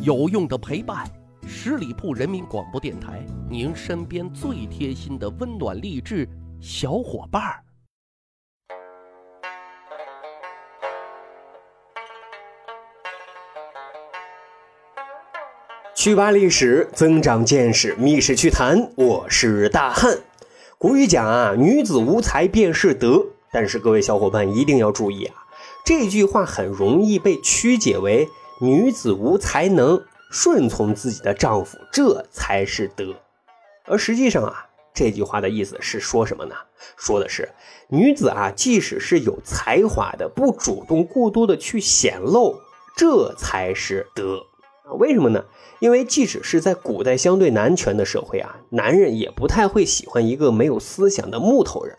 有用的陪伴，十里铺人民广播电台，您身边最贴心的温暖励志小伙伴儿。去扒历史，增长见识，密室趣谈。我是大汉。古语讲啊，女子无才便是德。但是各位小伙伴一定要注意啊，这句话很容易被曲解为。女子无才能，顺从自己的丈夫，这才是德。而实际上啊，这句话的意思是说什么呢？说的是女子啊，即使是有才华的，不主动过多的去显露，这才是德。为什么呢？因为即使是在古代相对男权的社会啊，男人也不太会喜欢一个没有思想的木头人。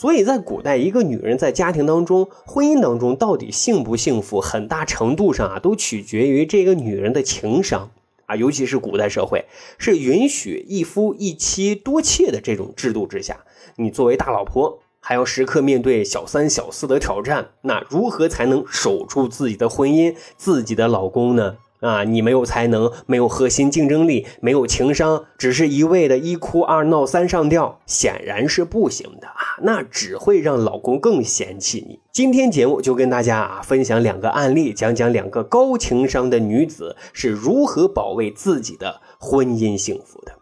所以在古代，一个女人在家庭当中、婚姻当中到底幸不幸福，很大程度上啊，都取决于这个女人的情商啊。尤其是古代社会是允许一夫一妻多妾的这种制度之下，你作为大老婆，还要时刻面对小三小四的挑战，那如何才能守住自己的婚姻、自己的老公呢？啊，你没有才能，没有核心竞争力，没有情商，只是一味的一哭二闹三上吊，显然是不行的啊！那只会让老公更嫌弃你。今天节目就跟大家啊分享两个案例，讲讲两个高情商的女子是如何保卫自己的婚姻幸福的。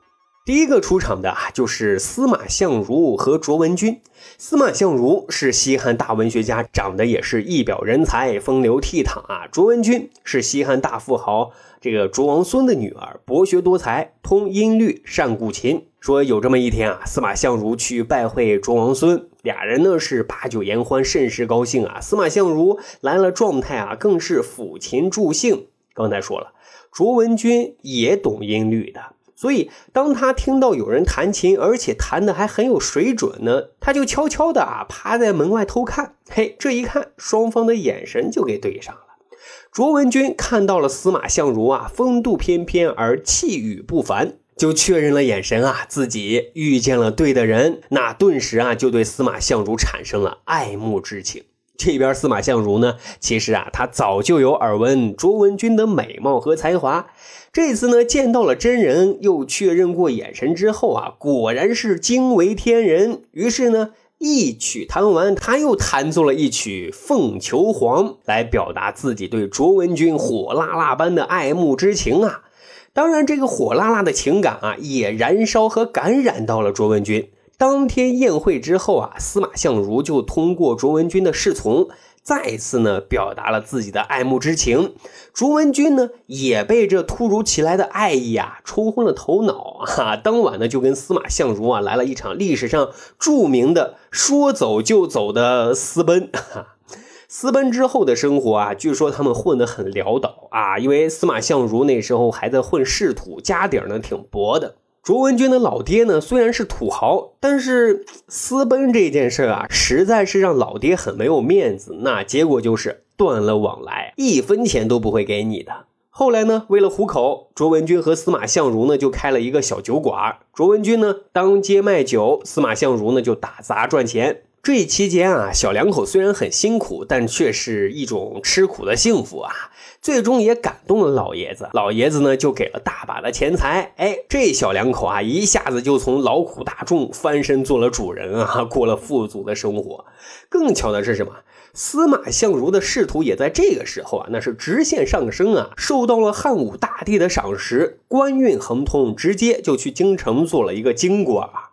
第一个出场的啊，就是司马相如和卓文君。司马相如是西汉大文学家，长得也是一表人才，风流倜傥啊。卓文君是西汉大富豪这个卓王孙的女儿，博学多才，通音律，善古琴。说有这么一天啊，司马相如去拜会卓王孙，俩人呢是把酒言欢，甚是高兴啊。司马相如来了状态啊，更是抚琴助兴。刚才说了，卓文君也懂音律的。所以，当他听到有人弹琴，而且弹的还很有水准呢，他就悄悄的啊趴在门外偷看。嘿，这一看，双方的眼神就给对上了。卓文君看到了司马相如啊，风度翩翩而气宇不凡，就确认了眼神啊，自己遇见了对的人，那顿时啊就对司马相如产生了爱慕之情。这边司马相如呢，其实啊，他早就有耳闻卓文君的美貌和才华。这次呢，见到了真人，又确认过眼神之后啊，果然是惊为天人。于是呢，一曲弹完，他又弹奏了一曲《凤求凰》，来表达自己对卓文君火辣辣般的爱慕之情啊。当然，这个火辣辣的情感啊，也燃烧和感染到了卓文君。当天宴会之后啊，司马相如就通过卓文君的侍从，再次呢表达了自己的爱慕之情。卓文君呢也被这突如其来的爱意啊冲昏了头脑啊，当晚呢就跟司马相如啊来了一场历史上著名的说走就走的私奔。私奔之后的生活啊，据说他们混得很潦倒啊，因为司马相如那时候还在混仕途，家底呢挺薄的。卓文君的老爹呢，虽然是土豪，但是私奔这件事啊，实在是让老爹很没有面子。那结果就是断了往来，一分钱都不会给你的。后来呢，为了糊口，卓文君和司马相如呢就开了一个小酒馆。卓文君呢当街卖酒，司马相如呢就打杂赚钱。这期间啊，小两口虽然很辛苦，但却是一种吃苦的幸福啊。最终也感动了老爷子，老爷子呢就给了大把的钱财。哎，这小两口啊，一下子就从劳苦大众翻身做了主人啊，过了富足的生活。更巧的是什么？司马相如的仕途也在这个时候啊，那是直线上升啊，受到了汉武大帝的赏识，官运亨通，直接就去京城做了一个京官啊。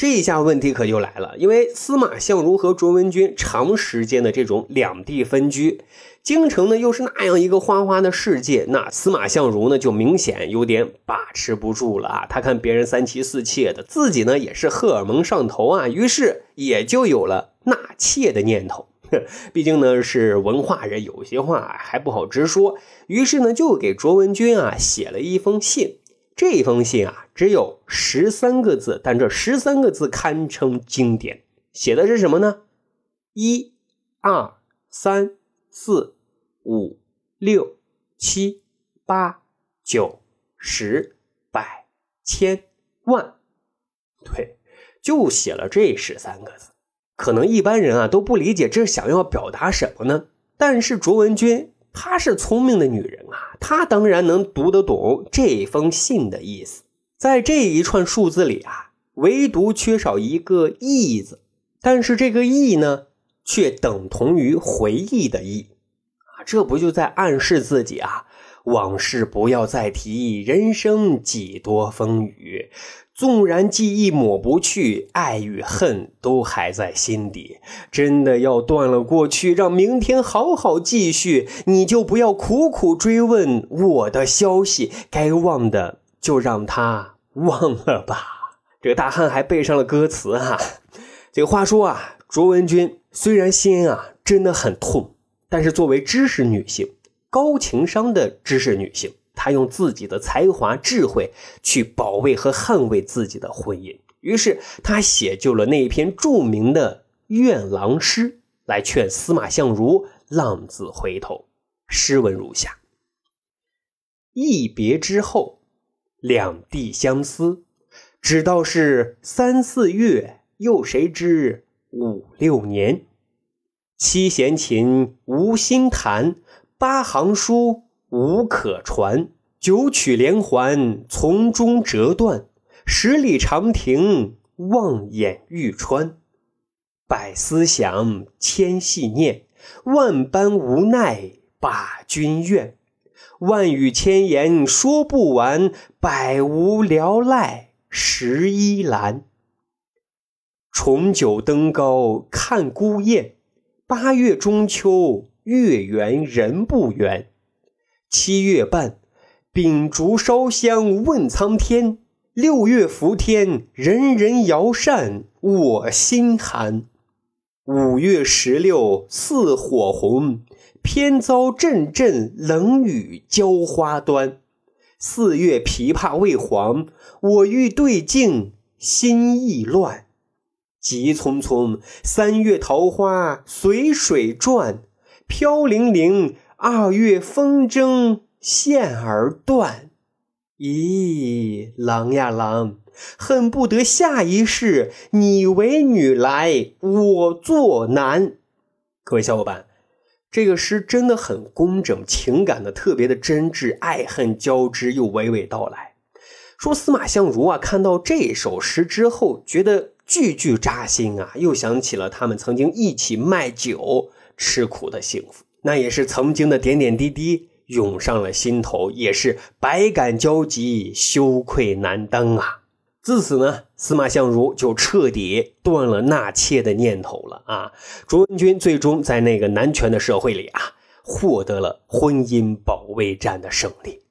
这一下问题可就来了，因为司马相如和卓文君长时间的这种两地分居，京城呢又是那样一个花花的世界，那司马相如呢就明显有点把持不住了啊。他看别人三妻四妾的，自己呢也是荷尔蒙上头啊，于是也就有了纳妾的念头。毕竟呢是文化人，有些话还不好直说，于是呢就给卓文君啊写了一封信。这封信啊，只有十三个字，但这十三个字堪称经典。写的是什么呢？一、二、三、四、五、六、七、八、九、十、百、千、万，对，就写了这十三个字。可能一般人啊都不理解这想要表达什么呢？但是卓文君她是聪明的女人啊，她当然能读得懂这封信的意思。在这一串数字里啊，唯独缺少一个“忆”字，但是这个“忆”呢，却等同于回忆的“忆”啊，这不就在暗示自己啊？往事不要再提，人生几多风雨。纵然记忆抹不去，爱与恨都还在心底。真的要断了过去，让明天好好继续。你就不要苦苦追问我的消息，该忘的就让他忘了吧。这个大汉还背上了歌词哈。这个话说啊，卓文君虽然心啊真的很痛，但是作为知识女性，高情商的知识女性。他用自己的才华、智慧去保卫和捍卫自己的婚姻，于是他写就了那篇著名的愿郎诗，来劝司马相如浪子回头。诗文如下：一别之后，两地相思，只道是三四月，又谁知五六年。七弦琴，无心弹；八行书。无可传，九曲连环从中折断，十里长亭望眼欲穿。百思想，千系念，万般无奈把君怨。万语千言说不完，百无聊赖十一栏。重九登高看孤雁，八月中秋月圆人不圆。七月半，秉烛烧香问苍天；六月伏天，人人摇扇我心寒。五月十六，似火红，偏遭阵阵冷雨浇花端。四月枇杷未黄，我欲对镜心意乱。急匆匆，三月桃花随水转，飘零零。二月风筝线儿断，咦，郎呀郎，恨不得下一世你为女来，我做男。各位小伙伴，这个诗真的很工整，情感的特别的真挚，爱恨交织又娓娓道来。说司马相如啊，看到这首诗之后，觉得句句扎心啊，又想起了他们曾经一起卖酒吃苦的幸福。那也是曾经的点点滴滴涌上了心头，也是百感交集，羞愧难当啊！自此呢，司马相如就彻底断了纳妾的念头了啊！卓文君最终在那个男权的社会里啊，获得了婚姻保卫战的胜利。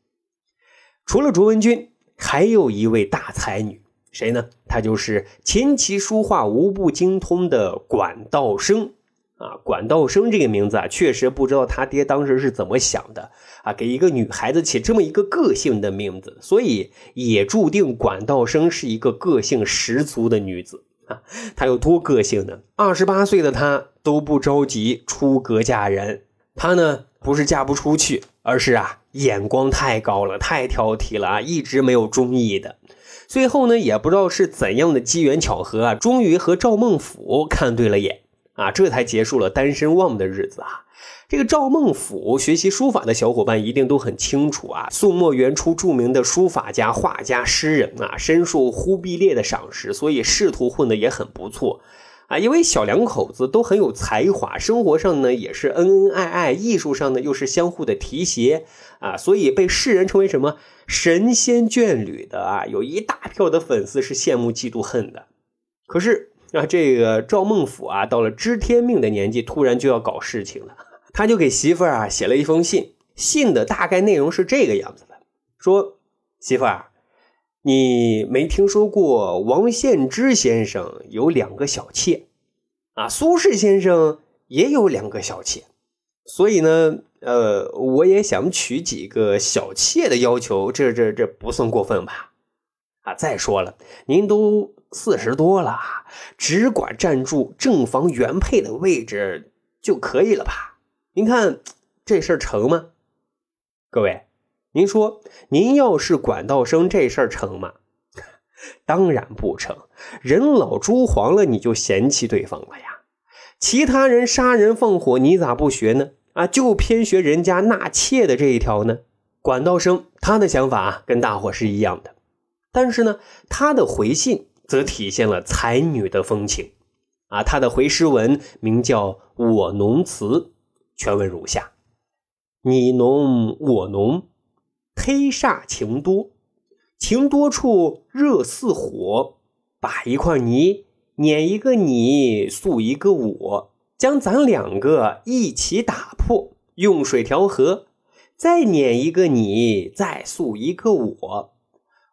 除了卓文君，还有一位大才女，谁呢？她就是琴棋书画无不精通的管道生。啊，管道生这个名字啊，确实不知道他爹当时是怎么想的啊，给一个女孩子起这么一个个性的名字，所以也注定管道生是一个个性十足的女子啊。她有多个性呢？二十八岁的她都不着急出阁嫁人，她呢不是嫁不出去，而是啊眼光太高了，太挑剔了啊，一直没有中意的。最后呢，也不知道是怎样的机缘巧合啊，终于和赵孟俯看对了眼。啊，这才结束了单身汪的日子啊！这个赵孟俯学习书法的小伙伴一定都很清楚啊。宋末元初著名的书法家、画家、诗人啊，深受忽必烈的赏识，所以仕途混得也很不错啊。因为小两口子都很有才华，生活上呢也是恩恩爱爱，艺术上呢又是相互的提携啊，所以被世人称为什么神仙眷侣的啊，有一大票的粉丝是羡慕嫉妒恨的。可是。那这个赵孟俯啊，到了知天命的年纪，突然就要搞事情了。他就给媳妇儿啊写了一封信，信的大概内容是这个样子的：说媳妇儿，你没听说过王献之先生有两个小妾啊？苏轼先生也有两个小妾，所以呢，呃，我也想娶几个小妾的要求，这这这不算过分吧？啊，再说了，您都。四十多了，只管站住正房原配的位置就可以了吧？您看这事儿成吗？各位，您说您要是管道生，这事儿成吗？当然不成。人老珠黄了，你就嫌弃对方了呀？其他人杀人放火，你咋不学呢？啊，就偏学人家纳妾的这一条呢？管道生他的想法，跟大伙是一样的，但是呢，他的回信则体现了才女的风情啊。他的回诗文名叫《我侬词》，全文如下：你侬我侬，忒煞情多，情多处热似火，把一块泥碾一个你，塑一个我，将咱两个一起打破，用水调和。再碾一个你，再塑一个我，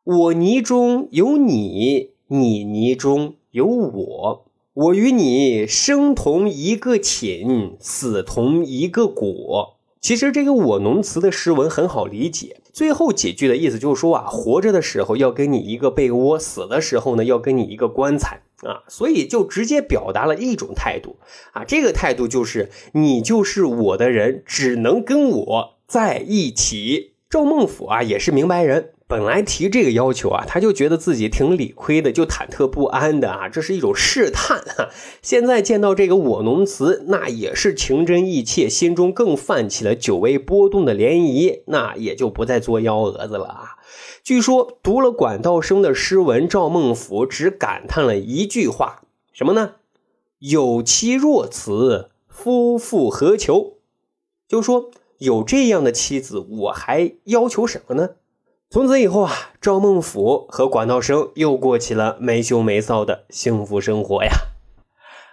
我泥中有你，你泥中有我，我与你生同一个寝，死同一个果。其实这个我农词的诗文很好理解，最后几句的意思就是说啊，活着的时候要跟你一个被窝，死的时候呢要跟你一个棺材啊，所以就直接表达了一种态度啊，这个态度就是你就是我的人，只能跟我。在一起，赵孟俯啊也是明白人，本来提这个要求啊，他就觉得自己挺理亏的，就忐忑不安的啊，这是一种试探哈。现在见到这个我侬词，那也是情真意切，心中更泛起了久未波动的涟漪，那也就不再作幺蛾子了啊。据说读了管道生的诗文，赵孟俯只感叹了一句话，什么呢？有妻若此，夫复何求？就说。有这样的妻子，我还要求什么呢？从此以后啊，赵孟俯和管道生又过起了没羞没臊的幸福生活呀。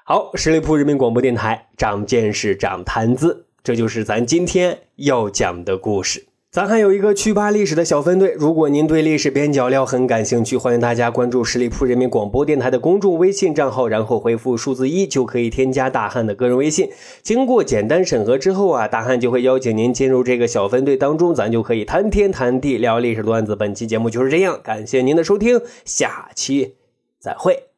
好，十里铺人民广播电台，长见识，长谈资，这就是咱今天要讲的故事。咱还有一个趣吧历史的小分队，如果您对历史边角料很感兴趣，欢迎大家关注十里铺人民广播电台的公众微信账号，然后回复数字一就可以添加大汉的个人微信。经过简单审核之后啊，大汉就会邀请您进入这个小分队当中，咱就可以谈天谈地聊历史段子。本期节目就是这样，感谢您的收听，下期再会。